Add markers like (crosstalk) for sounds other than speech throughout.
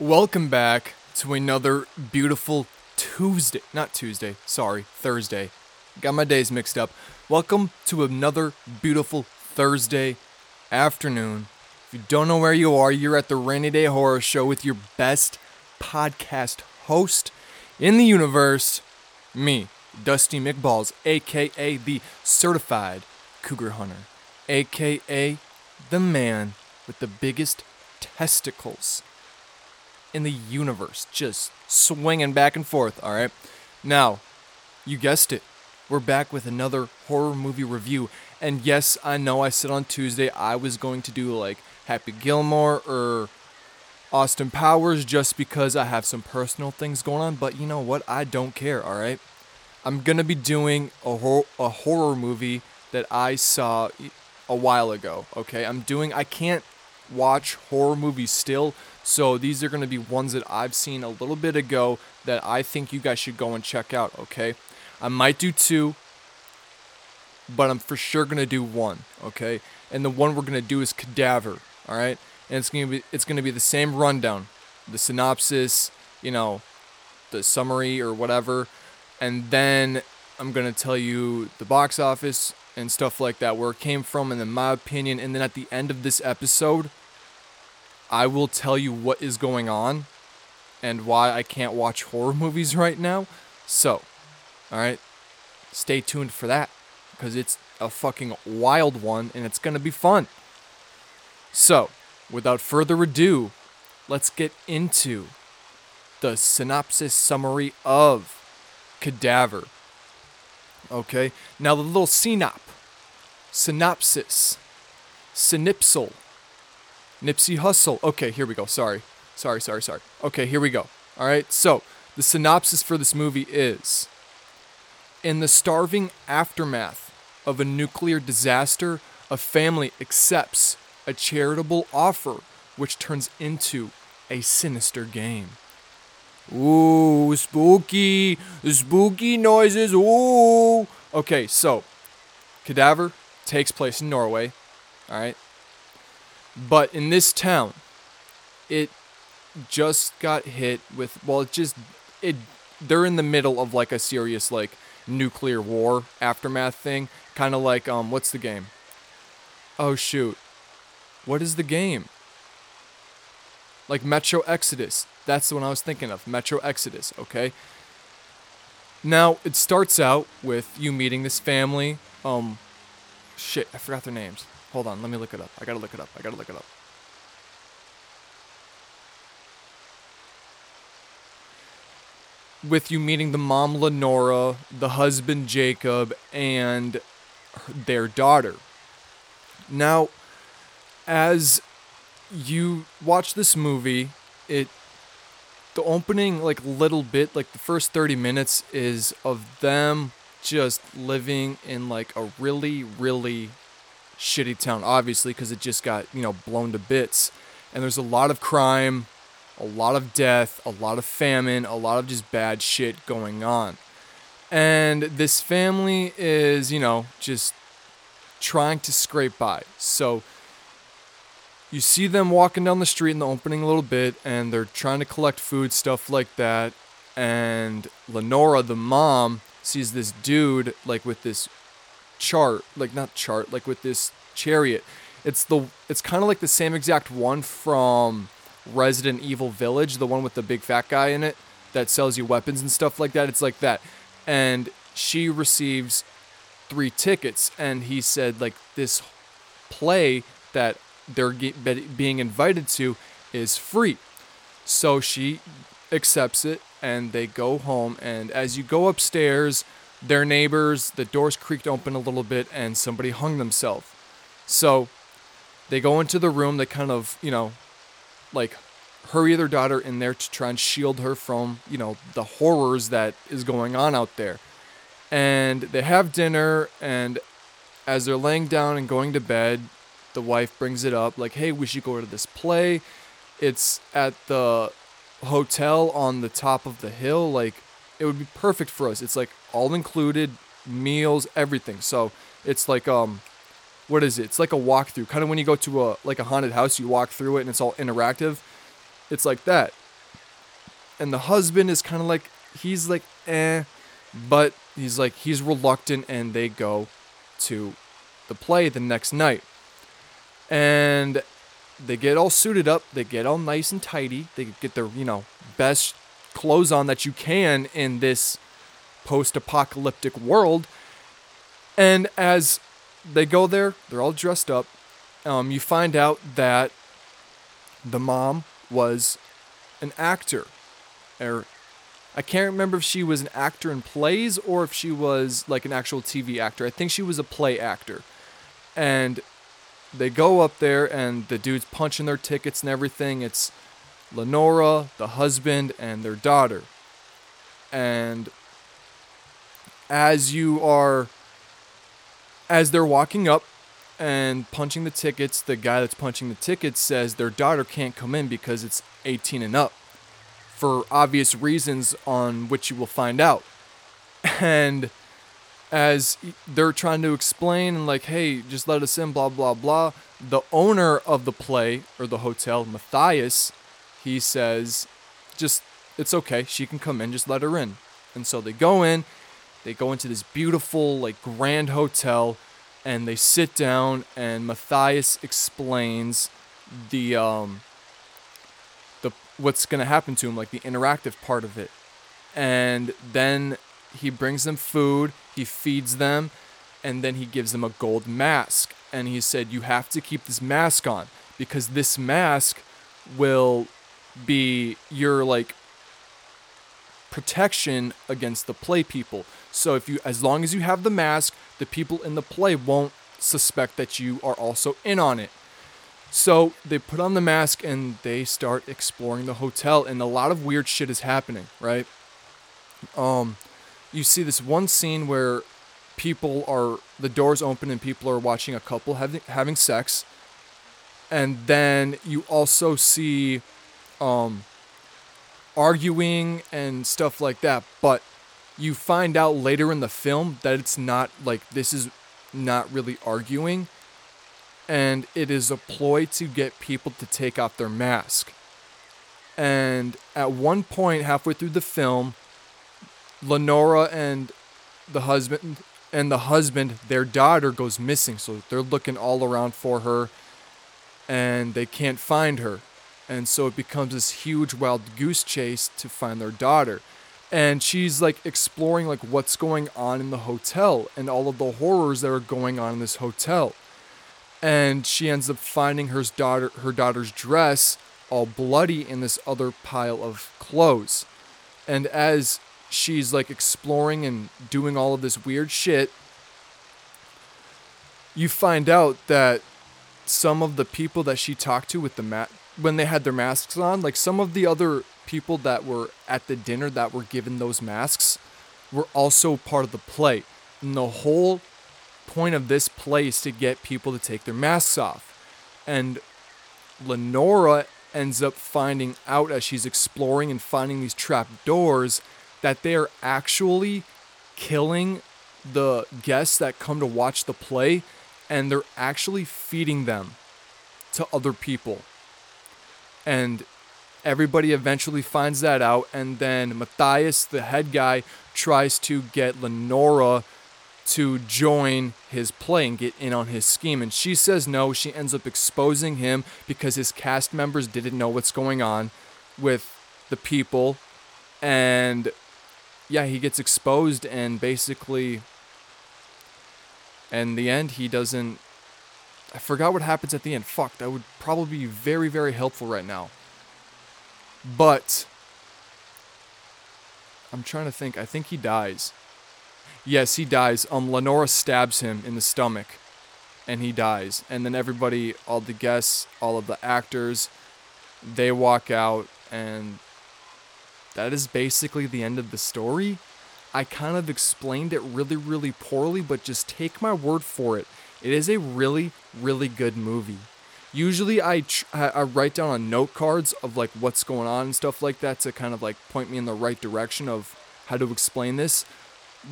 Welcome back to another beautiful Tuesday. Not Tuesday, sorry, Thursday. Got my days mixed up. Welcome to another beautiful Thursday afternoon. If you don't know where you are, you're at the Rainy Day Horror Show with your best podcast host in the universe, me, Dusty McBalls, aka the certified cougar hunter, aka the man with the biggest testicles in the universe, just swinging back and forth, all right? Now, you guessed it. We're back with another horror movie review. And yes, I know I said on Tuesday I was going to do like Happy Gilmore or Austin Powers just because I have some personal things going on, but you know what? I don't care, all right? I'm going to be doing a, hor- a horror movie that I saw a while ago, okay? I'm doing I can't watch horror movies still, so these are going to be ones that I've seen a little bit ago that I think you guys should go and check out, okay? I might do two, but I'm for sure going to do one, okay? And the one we're going to do is Cadaver, all right? And it's going to be it's going to be the same rundown, the synopsis, you know, the summary or whatever, and then I'm going to tell you the box office and stuff like that, where it came from, and then my opinion. And then at the end of this episode, I will tell you what is going on and why I can't watch horror movies (laughs) right now. So, all right, stay tuned for that because it's a fucking wild one and it's going to be fun. So, without further ado, let's get into the synopsis summary of Cadaver. Okay, now the little synop, synopsis, synipsal, Nipsey Hussle. Okay, here we go. Sorry, sorry, sorry, sorry. Okay, here we go. All right, so the synopsis for this movie is In the starving aftermath of a nuclear disaster, a family accepts a charitable offer which turns into a sinister game. Ooh, spooky, spooky noises. Ooh. Okay, so Cadaver takes place in Norway. All right. But in this town, it just got hit with well, it just it they're in the middle of like a serious like nuclear war aftermath thing, kind of like um what's the game? Oh shoot. What is the game? Like Metro Exodus. That's the one I was thinking of. Metro Exodus, okay? Now, it starts out with you meeting this family. Um shit, I forgot their names. Hold on, let me look it up. I gotta look it up. I gotta look it up. With you meeting the mom Lenora, the husband Jacob, and their daughter. Now, as you watch this movie, it the opening like little bit, like the first 30 minutes is of them just living in like a really really shitty town obviously because it just got, you know, blown to bits. And there's a lot of crime, a lot of death, a lot of famine, a lot of just bad shit going on. And this family is, you know, just trying to scrape by. So you see them walking down the street in the opening a little bit and they're trying to collect food, stuff like that. And Lenora, the mom, sees this dude like with this chart, like not chart, like with this chariot. It's the it's kind of like the same exact one from Resident Evil Village, the one with the big fat guy in it that sells you weapons and stuff like that. It's like that. And she receives three tickets and he said like this play that they're being invited to is free. So she accepts it and they go home and as you go upstairs their neighbors, the doors creaked open a little bit, and somebody hung themselves. So they go into the room, they kind of, you know, like hurry their daughter in there to try and shield her from, you know, the horrors that is going on out there. And they have dinner, and as they're laying down and going to bed, the wife brings it up like, hey, we should go to this play. It's at the hotel on the top of the hill. Like, it would be perfect for us. It's like all included, meals, everything. So it's like um, what is it? It's like a walkthrough. Kind of when you go to a like a haunted house, you walk through it and it's all interactive. It's like that. and the husband is kind of like he's like eh, but he's like he's reluctant, and they go to the play the next night, and they get all suited up, they get all nice and tidy, they get their you know best clothes on that you can in this post-apocalyptic world, and as they go there, they're all dressed up. Um, you find out that the mom was an actor or I can't remember if she was an actor in plays or if she was like an actual TV actor. I think she was a play actor. And they go up there and the dude's punching their tickets and everything. It's Lenora, the husband, and their daughter. And as you are as they're walking up and punching the tickets, the guy that's punching the tickets says their daughter can't come in because it's 18 and up for obvious reasons on which you will find out. And as they're trying to explain, and like, hey, just let us in, blah, blah, blah, the owner of the play or the hotel, Matthias, he says, just, it's okay. She can come in, just let her in. And so they go in, they go into this beautiful, like, grand hotel, and they sit down, and Matthias explains the, um, the what's to happen to him, like the interactive part of it. And then he brings them food, he feeds them, and then he gives them a gold mask. And he said, You have to keep this mask on because this mask will be your like protection against the play people. So if you as long as you have the mask, the people in the play won't suspect that you are also in on it. So they put on the mask and they start exploring the hotel, and a lot of weird shit is happening, right? Um, you see this one scene where people are the doors open and people are watching a couple having having sex, and then you also see um, arguing and stuff like that. But you find out later in the film that it's not like this is not really arguing and it is a ploy to get people to take off their mask. And at one point, halfway through the film, Lenora and the husband and the husband, their daughter goes missing. So they're looking all around for her and they can't find her. And so it becomes this huge wild goose chase to find their daughter. And she's like exploring like what's going on in the hotel and all of the horrors that are going on in this hotel and she ends up finding her daughter her daughter's dress all bloody in this other pile of clothes. And as she's like exploring and doing all of this weird shit, you find out that some of the people that she talked to with the mat when they had their masks on, like some of the other people that were at the dinner that were given those masks were also part of the play. And the whole point of this place to get people to take their masks off. And Lenora ends up finding out as she's exploring and finding these trap doors that they're actually killing the guests that come to watch the play and they're actually feeding them to other people. And everybody eventually finds that out and then Matthias the head guy tries to get Lenora to join his play and get in on his scheme. And she says no. She ends up exposing him because his cast members didn't know what's going on with the people. And yeah, he gets exposed, and basically, in the end, he doesn't. I forgot what happens at the end. Fuck, that would probably be very, very helpful right now. But I'm trying to think. I think he dies. Yes, he dies. Um, Lenora stabs him in the stomach, and he dies. And then everybody, all the guests, all of the actors, they walk out, and that is basically the end of the story. I kind of explained it really, really poorly, but just take my word for it. It is a really, really good movie. Usually, I tr- I write down on note cards of like what's going on and stuff like that to kind of like point me in the right direction of how to explain this.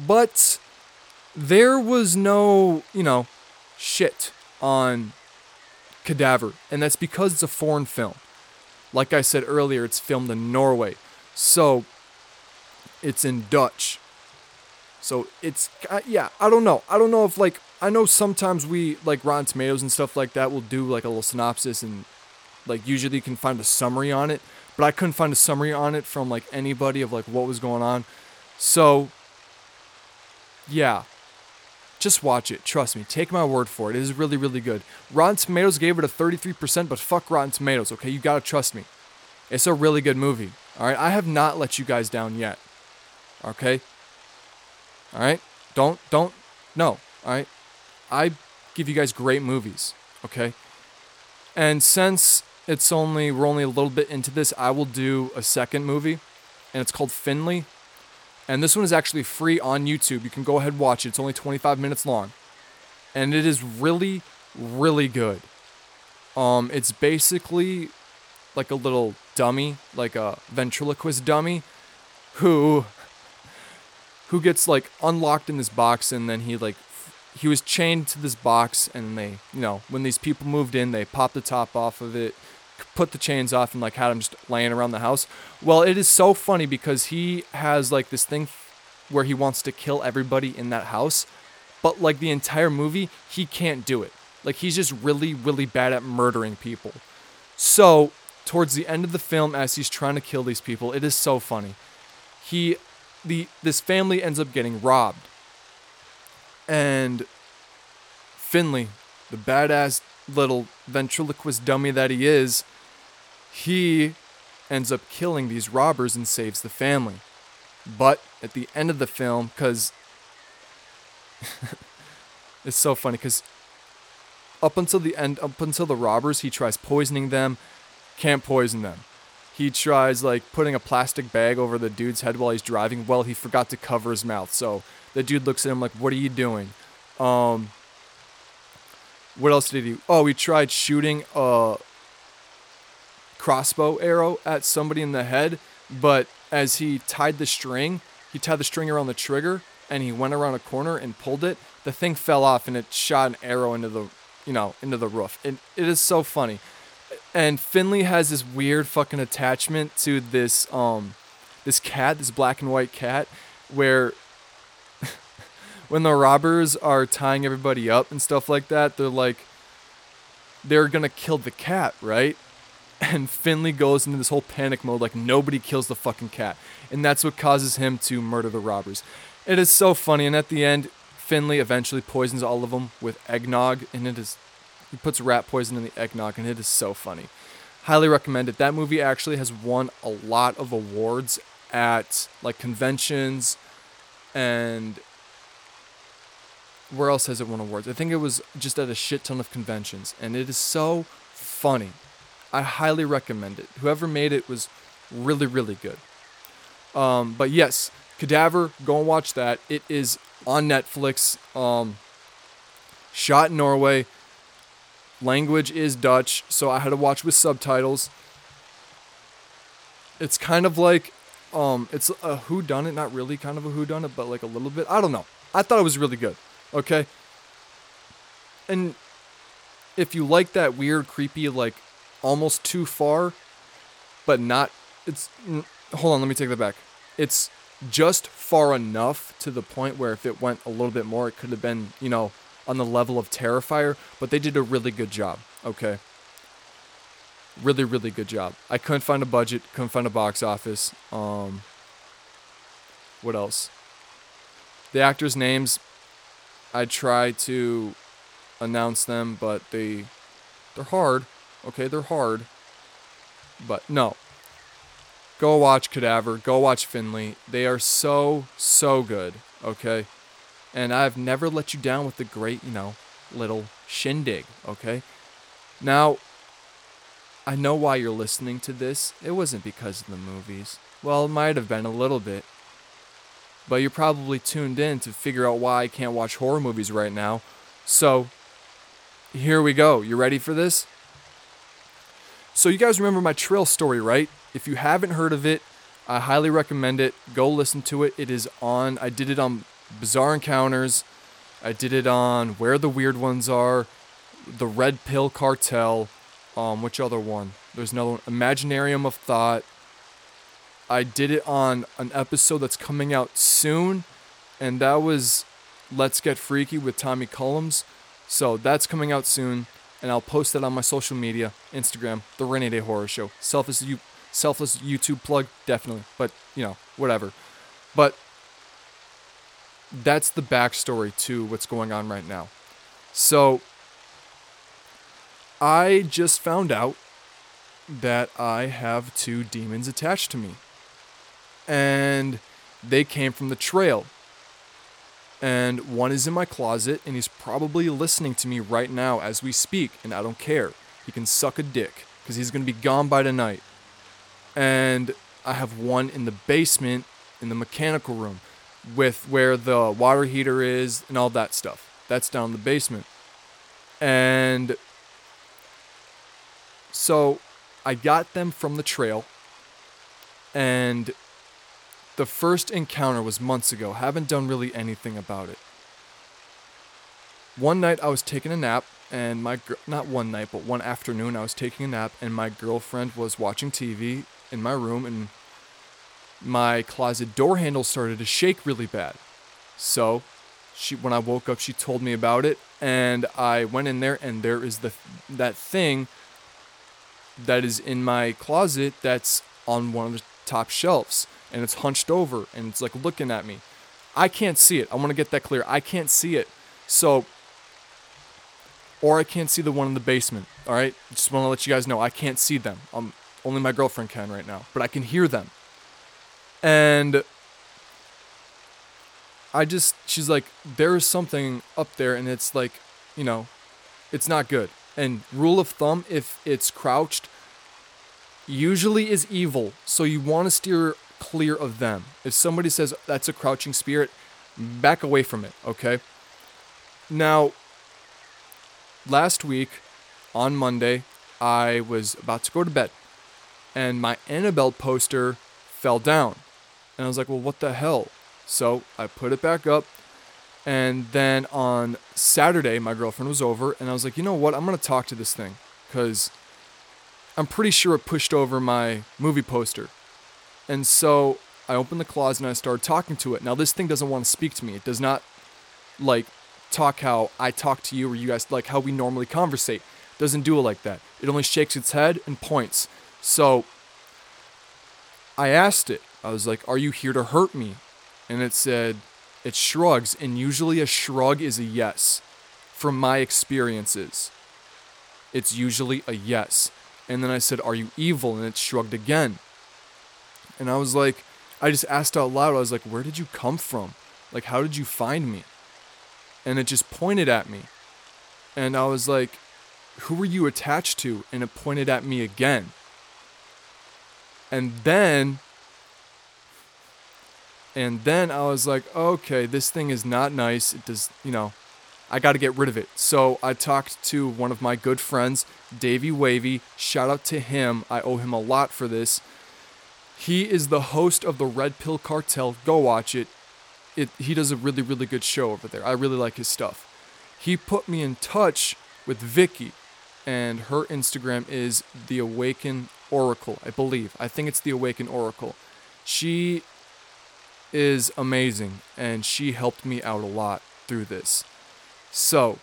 But there was no, you know, shit on Cadaver. And that's because it's a foreign film. Like I said earlier, it's filmed in Norway. So it's in Dutch. So it's uh, yeah, I don't know. I don't know if like I know sometimes we like Rotten Tomatoes and stuff like that will do like a little synopsis and like usually you can find a summary on it, but I couldn't find a summary on it from like anybody of like what was going on. So yeah. Just watch it. Trust me. Take my word for it. It is really, really good. Rotten Tomatoes gave it a 33%, but fuck Rotten Tomatoes, okay? You gotta trust me. It's a really good movie. Alright? I have not let you guys down yet. Okay? Alright? Don't, don't, no. Alright? I give you guys great movies. Okay? And since it's only, we're only a little bit into this, I will do a second movie. And it's called Finley. And this one is actually free on YouTube. You can go ahead and watch it. It's only 25 minutes long. And it is really, really good. Um, it's basically like a little dummy, like a ventriloquist dummy, who who gets like unlocked in this box and then he like he was chained to this box and they you know when these people moved in they popped the top off of it put the chains off and like had him just laying around the house. Well, it is so funny because he has like this thing where he wants to kill everybody in that house, but like the entire movie, he can't do it. Like he's just really, really bad at murdering people. So, towards the end of the film, as he's trying to kill these people, it is so funny. He, the this family ends up getting robbed, and Finley, the badass little ventriloquist dummy that he is, he ends up killing these robbers and saves the family. But at the end of the film, because (laughs) it's so funny, because up until the end, up until the robbers, he tries poisoning them, can't poison them. He tries like putting a plastic bag over the dude's head while he's driving. Well, he forgot to cover his mouth, so the dude looks at him like, "What are you doing?" Um, what else did he? Oh, he tried shooting a crossbow arrow at somebody in the head, but as he tied the string, he tied the string around the trigger and he went around a corner and pulled it. The thing fell off and it shot an arrow into the, you know, into the roof. It, it is so funny. And Finley has this weird fucking attachment to this um this cat, this black and white cat where (laughs) when the robbers are tying everybody up and stuff like that, they're like, they're gonna kill the cat, right? (laughs) And Finley goes into this whole panic mode, like nobody kills the fucking cat. And that's what causes him to murder the robbers. It is so funny. And at the end, Finley eventually poisons all of them with eggnog. And it is, he puts rat poison in the eggnog, and it is so funny. Highly recommend it. That movie actually has won a lot of awards at like conventions and where else has it won awards? I think it was just at a shit ton of conventions, and it is so funny. I highly recommend it. Whoever made it was really, really good. Um, but yes, Cadaver, go and watch that. It is on Netflix. Um, shot in Norway. Language is Dutch, so I had to watch with subtitles. It's kind of like, um, it's a who done it, not really kind of a who done it, but like a little bit. I don't know. I thought it was really good. Okay. And if you like that weird, creepy, like almost too far, but not, it's, hold on, let me take that back. It's just far enough to the point where if it went a little bit more, it could have been, you know, on the level of Terrifier, but they did a really good job, okay? Really, really good job. I couldn't find a budget, couldn't find a box office. Um, what else? The actors' names, I try to announce them, but they they're hard. Okay, they're hard. But no. Go watch Cadaver, go watch Finley. They are so so good, okay? And I've never let you down with the great, you know, little shindig, okay? Now, I know why you're listening to this. It wasn't because of the movies. Well, it might have been a little bit. But you're probably tuned in to figure out why I can't watch horror movies right now. So, here we go. You ready for this? So, you guys remember my trail story, right? If you haven't heard of it, I highly recommend it. Go listen to it. It is on, I did it on Bizarre Encounters. I did it on Where the Weird Ones Are, The Red Pill Cartel. Um, which other one? There's another one. Imaginarium of Thought. I did it on an episode that's coming out soon, and that was Let's Get Freaky with Tommy Cullums. So that's coming out soon, and I'll post that on my social media, Instagram, The Rainy Day Horror Show. Selfless, you, selfless YouTube plug, definitely, but you know, whatever. But that's the backstory to what's going on right now. So I just found out that I have two demons attached to me and they came from the trail. And one is in my closet, and he's probably listening to me right now as we speak, and I don't care. He can suck a dick, because he's going to be gone by tonight. And I have one in the basement, in the mechanical room, with where the water heater is and all that stuff. That's down in the basement. And so I got them from the trail, and the first encounter was months ago. Haven't done really anything about it. One night I was taking a nap, and my gr- not one night, but one afternoon I was taking a nap, and my girlfriend was watching TV in my room, and my closet door handle started to shake really bad. So, she when I woke up, she told me about it, and I went in there, and there is the that thing that is in my closet that's on one of the top shelves and it's hunched over and it's like looking at me. I can't see it. I want to get that clear. I can't see it. So, or I can't see the one in the basement. All right. Just want to let you guys know I can't see them. Um, only my girlfriend can right now, but I can hear them. And I just, she's like, there is something up there, and it's like, you know, it's not good. And rule of thumb, if it's crouched, usually is evil. So you want to steer clear of them. If somebody says that's a crouching spirit, back away from it, okay? Now, last week on Monday, I was about to go to bed and my Annabelle poster fell down. And I was like, well, what the hell? So I put it back up. And then on Saturday, my girlfriend was over, and I was like, you know what? I'm going to talk to this thing because I'm pretty sure it pushed over my movie poster. And so I opened the closet and I started talking to it. Now, this thing doesn't want to speak to me. It does not like talk how I talk to you or you guys like how we normally conversate. It doesn't do it like that. It only shakes its head and points. So I asked it, I was like, Are you here to hurt me? And it said, It shrugs. And usually a shrug is a yes from my experiences. It's usually a yes. And then I said, Are you evil? And it shrugged again. And I was like, I just asked out loud, I was like, where did you come from? Like, how did you find me? And it just pointed at me. And I was like, who were you attached to? And it pointed at me again. And then, and then I was like, okay, this thing is not nice. It does, you know, I got to get rid of it. So I talked to one of my good friends, Davey Wavy. Shout out to him. I owe him a lot for this. He is the host of the Red Pill Cartel. Go watch it. It he does a really really good show over there. I really like his stuff. He put me in touch with Vicky and her Instagram is the Awaken Oracle, I believe. I think it's the Awaken Oracle. She is amazing and she helped me out a lot through this. So,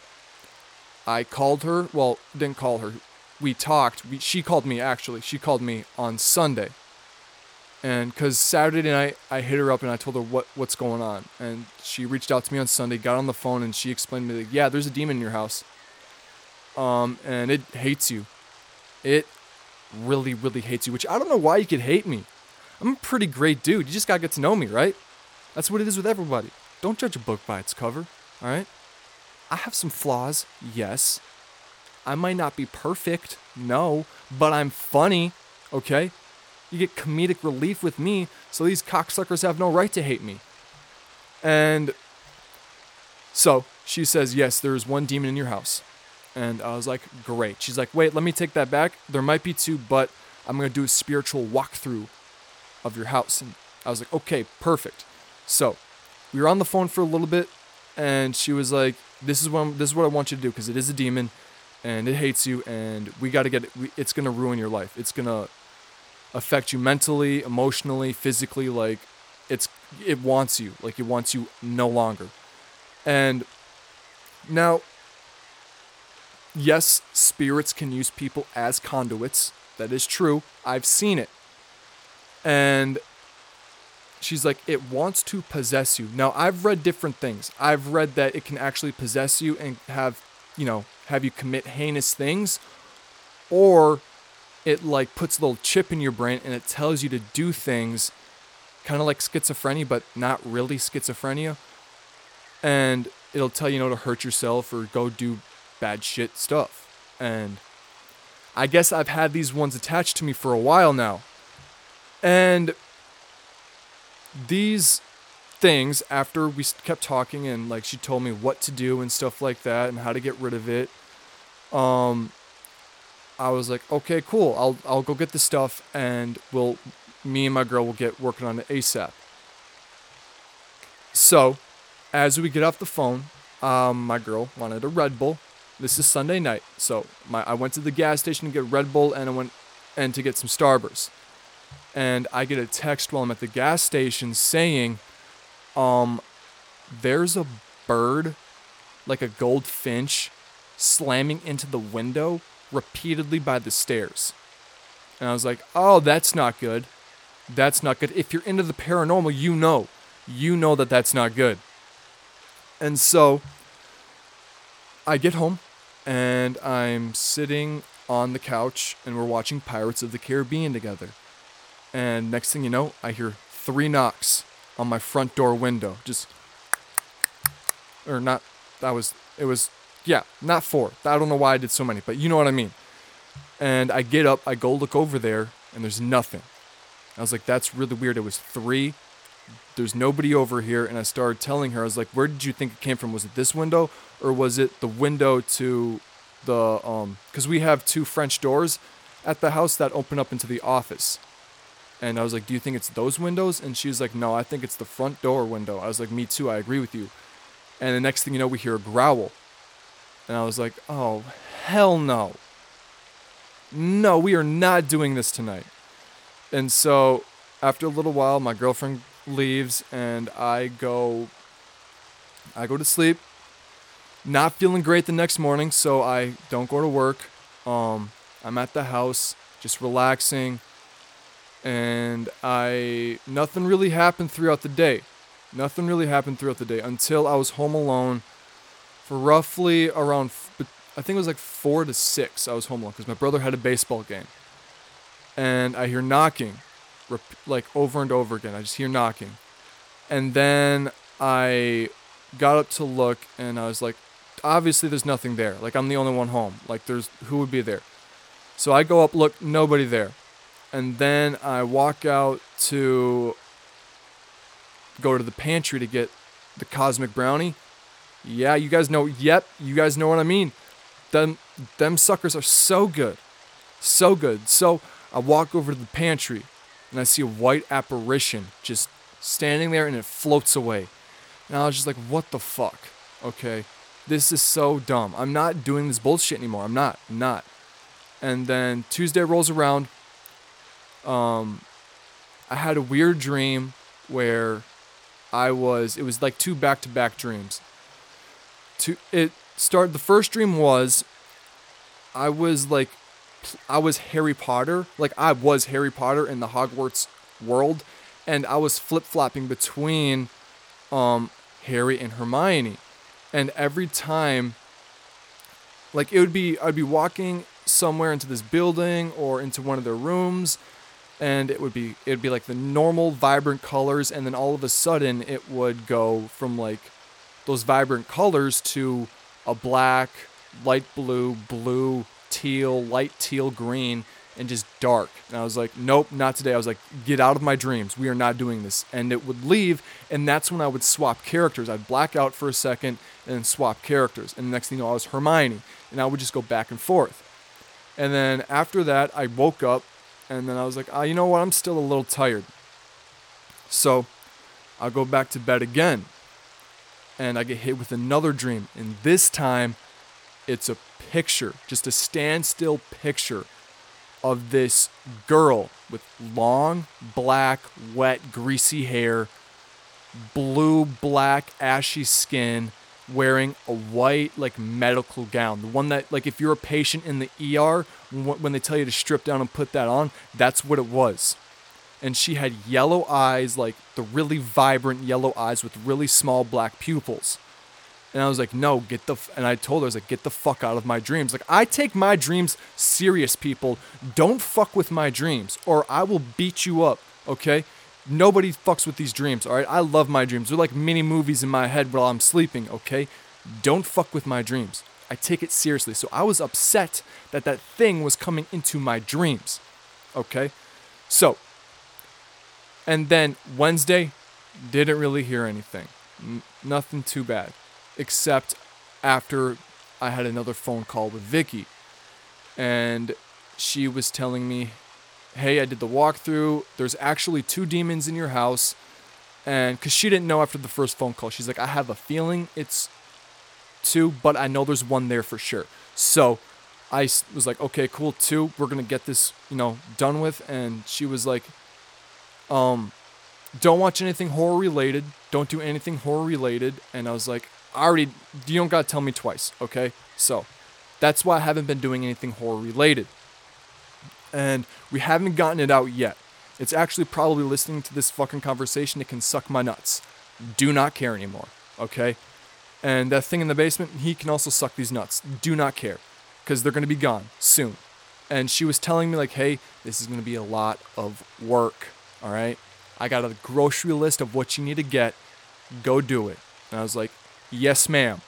I called her, well, didn't call her. We talked. We, she called me actually. She called me on Sunday and because Saturday night I hit her up and I told her what what's going on, and she reached out to me on Sunday, got on the phone, and she explained to me like, yeah, there's a demon in your house, um, and it hates you, it really really hates you, which I don't know why you could hate me. I'm a pretty great dude. You just gotta get to know me, right? That's what it is with everybody. Don't judge a book by its cover, all right? I have some flaws, yes. I might not be perfect, no, but I'm funny, okay? You get comedic relief with me, so these cocksuckers have no right to hate me. And so she says, Yes, there is one demon in your house. And I was like, Great. She's like, Wait, let me take that back. There might be two, but I'm going to do a spiritual walkthrough of your house. And I was like, Okay, perfect. So we were on the phone for a little bit, and she was like, This is what, this is what I want you to do because it is a demon and it hates you, and we got to get it. It's going to ruin your life. It's going to affect you mentally, emotionally, physically. Like it's it wants you, like it wants you no longer. And now, yes, spirits can use people as conduits. That is true. I've seen it. And she's like, it wants to possess you. Now, I've read different things. I've read that it can actually possess you and have, you know, have you commit heinous things, or it like puts a little chip in your brain and it tells you to do things kind of like schizophrenia, but not really schizophrenia. And it'll tell you, you know, to hurt yourself or go do bad shit stuff. And I guess I've had these ones attached to me for a while now. And these things, after we kept talking and like she told me what to do and stuff like that and how to get rid of it, um, I was like, okay, cool. I'll I'll go get the stuff and we'll me and my girl will get working on it ASAP. So, as we get off the phone, um, my girl wanted a Red Bull. This is Sunday night, so my I went to the gas station to get Red Bull and I went and to get some Starburst. And I get a text while I'm at the gas station saying, um, there's a bird, like a goldfinch, slamming into the window repeatedly by the stairs. And I was like, oh, that's not good. That's not good. If you're into the paranormal, you know. You know that that's not good. And so I get home and I'm sitting on the couch and we're watching Pirates of the Caribbean together. And next thing you know, I hear three knocks on my front door window. Just, or not, that was, it was, yeah, not four. I don't know why I did so many, but you know what I mean. And I get up, I go look over there, and there's nothing. I was like, that's really weird. It was three. There's nobody over here. And I started telling her, I was like, where did you think it came from? Was it this window or was it the window to the, um, because we have two French doors at the house that open up into the office. And I was like, do you think it's those windows? And she was like, no, I think it's the front door window. I was like, me too. I agree with you. And the next thing you know, we hear a growl. And I was like, oh, hell no. No, we are not doing this tonight. And so after a little while, my girlfriend leaves and I go I go to sleep. Not feeling great the next morning, so I don't go to work. Um, I'm at the house, just relaxing, and I nothing really happened throughout the day. Nothing really happened throughout the day until I was home alone for roughly around I think it was like 4 to 6 I was home alone cuz my brother had a baseball game and I hear knocking, like over and over again. I just hear knocking. And then I got up to look and I was like, obviously there's nothing there. Like I'm the only one home. Like there's who would be there? So I go up, look, nobody there. And then I walk out to go to the pantry to get the cosmic brownie. Yeah, you guys know. Yep, you guys know what I mean. Them them suckers are so good. So good. So I walk over to the pantry and I see a white apparition just standing there and it floats away. And I was just like, what the fuck? Okay. This is so dumb. I'm not doing this bullshit anymore. I'm not. Not. And then Tuesday rolls around. Um, I had a weird dream where I was, it was like two back to back dreams. To, it started, the first dream was I was like I was Harry Potter, like I was Harry Potter in the Hogwarts world, and I was flip flopping between um, Harry and Hermione, and every time, like it would be, I'd be walking somewhere into this building or into one of their rooms, and it would be, it'd be like the normal vibrant colors, and then all of a sudden it would go from like those vibrant colors to a black, light blue, blue, teal, light teal green, and just dark. And I was like, nope, not today. I was like, get out of my dreams. We are not doing this. And it would leave, and that's when I would swap characters. I'd black out for a second and then swap characters. And the next thing you know, I was Hermione, and I would just go back and forth. And then after that, I woke up, and then I was like, oh, you know what? I'm still a little tired. So I'll go back to bed again. And I get hit with another dream. And this time, it's a picture, just a standstill picture of this girl with long, black, wet, greasy hair, blue, black, ashy skin, wearing a white, like, medical gown. The one that, like, if you're a patient in the ER, when they tell you to strip down and put that on, that's what it was. And she had yellow eyes, like the really vibrant yellow eyes with really small black pupils. And I was like, no, get the, and I told her, I was like, get the fuck out of my dreams. Like, I take my dreams serious, people. Don't fuck with my dreams, or I will beat you up, okay? Nobody fucks with these dreams, all right? I love my dreams. They're like mini movies in my head while I'm sleeping, okay? Don't fuck with my dreams. I take it seriously. So I was upset that that thing was coming into my dreams, okay? So, and then Wednesday, didn't really hear anything. N- nothing too bad except after I had another phone call with Vicky. And she was telling me, hey, I did the walkthrough. There's actually two demons in your house. And because she didn't know after the first phone call, she's like, I have a feeling it's two, but I know there's one there for sure. So I was like, okay, cool, two. We're going to get this, you know, done with. And she was like, um, don't watch anything horror related. Don't do anything horror related. And I was like, I already, you don't got to tell me twice, okay? So that's why I haven't been doing anything horror related. And we haven't gotten it out yet. It's actually probably listening to this fucking conversation. It can suck my nuts. Do not care anymore, okay? And that thing in the basement, he can also suck these nuts. Do not care because they're to be gone soon. And she was telling me, like, hey, this is to be a lot of work, all right? I got a grocery list of what you need to get. Go do it. And I was like, Yes, ma'am.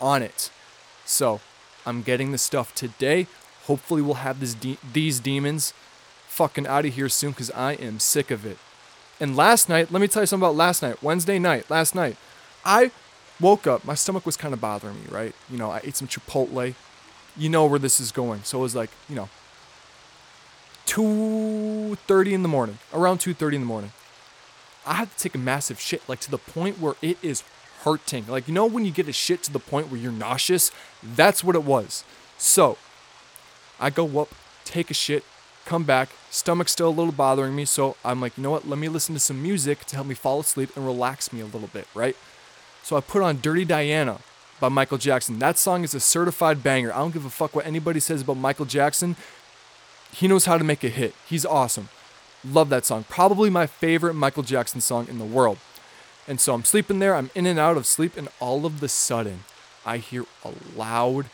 On it. So, I'm getting the stuff today. Hopefully, we'll have this de- these demons fucking out of here soon because I am sick of it. And last night, let me tell you something about last night, Wednesday night, last night. I woke up, my stomach was kind of bothering me, right? You know, I ate some Chipotle. You know where this is going. So it was like, you know, 2:30 in the morning, around 2:30 in the morning. I had to take a massive shit, like to the point where it is hurting. Like, you know, when you get a shit to the point where you're nauseous? That's what it was. So, I go up, take a shit, come back, stomach's still a little bothering me. So, I'm like, you know what? Let me listen to some music to help me fall asleep and relax me a little bit, right? So, I put on Dirty Diana by Michael Jackson. That song is a certified banger. I don't give a fuck what anybody says about Michael Jackson. He knows how to make a hit. He's awesome. Love that song. Probably my favorite Michael Jackson song in the world. And so I'm sleeping there, I'm in and out of sleep, and all of the sudden, I hear a loud,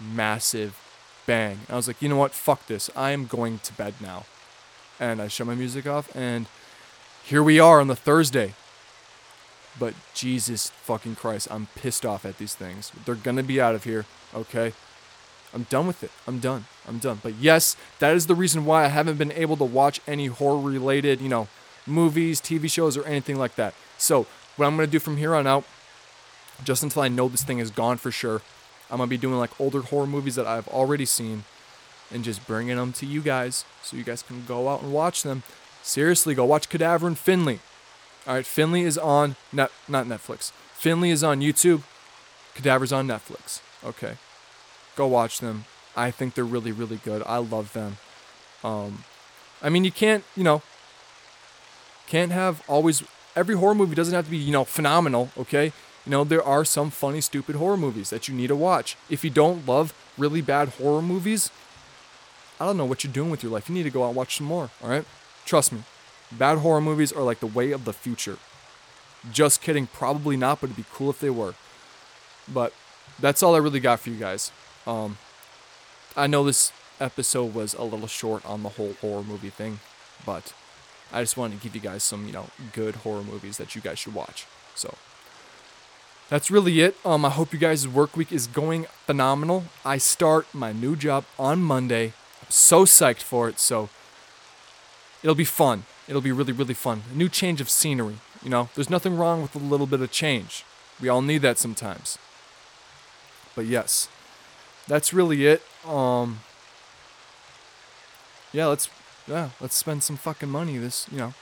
massive bang. I was like, you know what? Fuck this. I am going to bed now. And I shut my music off, and here we are on the Thursday. But Jesus fucking Christ, I'm pissed off at these things. They're gonna be out of here, okay? I'm done with it. I'm done. I'm done. But yes, that is the reason why I haven't been able to watch any horror related, you know, movies, TV shows, or anything like that. So, what I'm to do from here on out, just until I know this thing is gone for sure, I'm to be doing like older horror movies that I've already seen and just bringing them to you guys so you guys can go out and watch them. Seriously, go watch Cadaver and Finley. All right, Finley is on net, not Netflix. Finley is on YouTube. Cadaver's on Netflix. Okay, go watch them. I think they're really, really good. I love them. Um, I mean, you can't, you know, can't have always every horror movie doesn't have to be, you know, phenomenal, okay? You know, there are some funny, stupid horror movies that you need to watch. If you don't love really bad horror movies, I don't know what you're doing with your life. You need to go out and watch some more, all right? Trust me. Bad horror movies are like the way of the future. Just kidding, probably not, but it'd be cool if they were. But that's all I really got for you guys. Um, I know this episode was a little short on the whole horror movie thing, but I just wanted to give you guys some, you know, good horror movies that you guys should watch. So that's really it. Um, I hope you guys' work week is going phenomenal. I start my new job on Monday. I'm so psyched for it. So it'll be fun. It'll be really, really fun. A new change of scenery. You know, there's nothing wrong with a little bit of change. We all need that sometimes. But yes, that's really it. Um, yeah, let's yeah, let's spend some fucking money this, you know,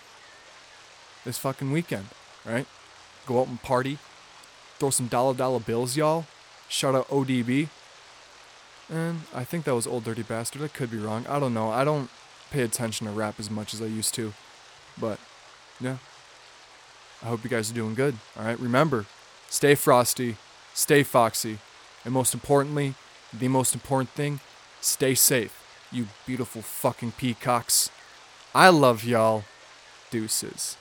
this fucking weekend, right? Go out and party, throw some dollar dollar bills, y'all. Shout out ODB. And I think that was Old Dirty Bastard. I could be wrong. I don't know. I don't pay attention to rap as much as I used to. But, yeah. I hope you guys are doing good. All right. Remember, stay frosty, stay foxy, and most importantly, the most important thing, stay safe, you beautiful fucking peacocks. I love y'all. Deuces.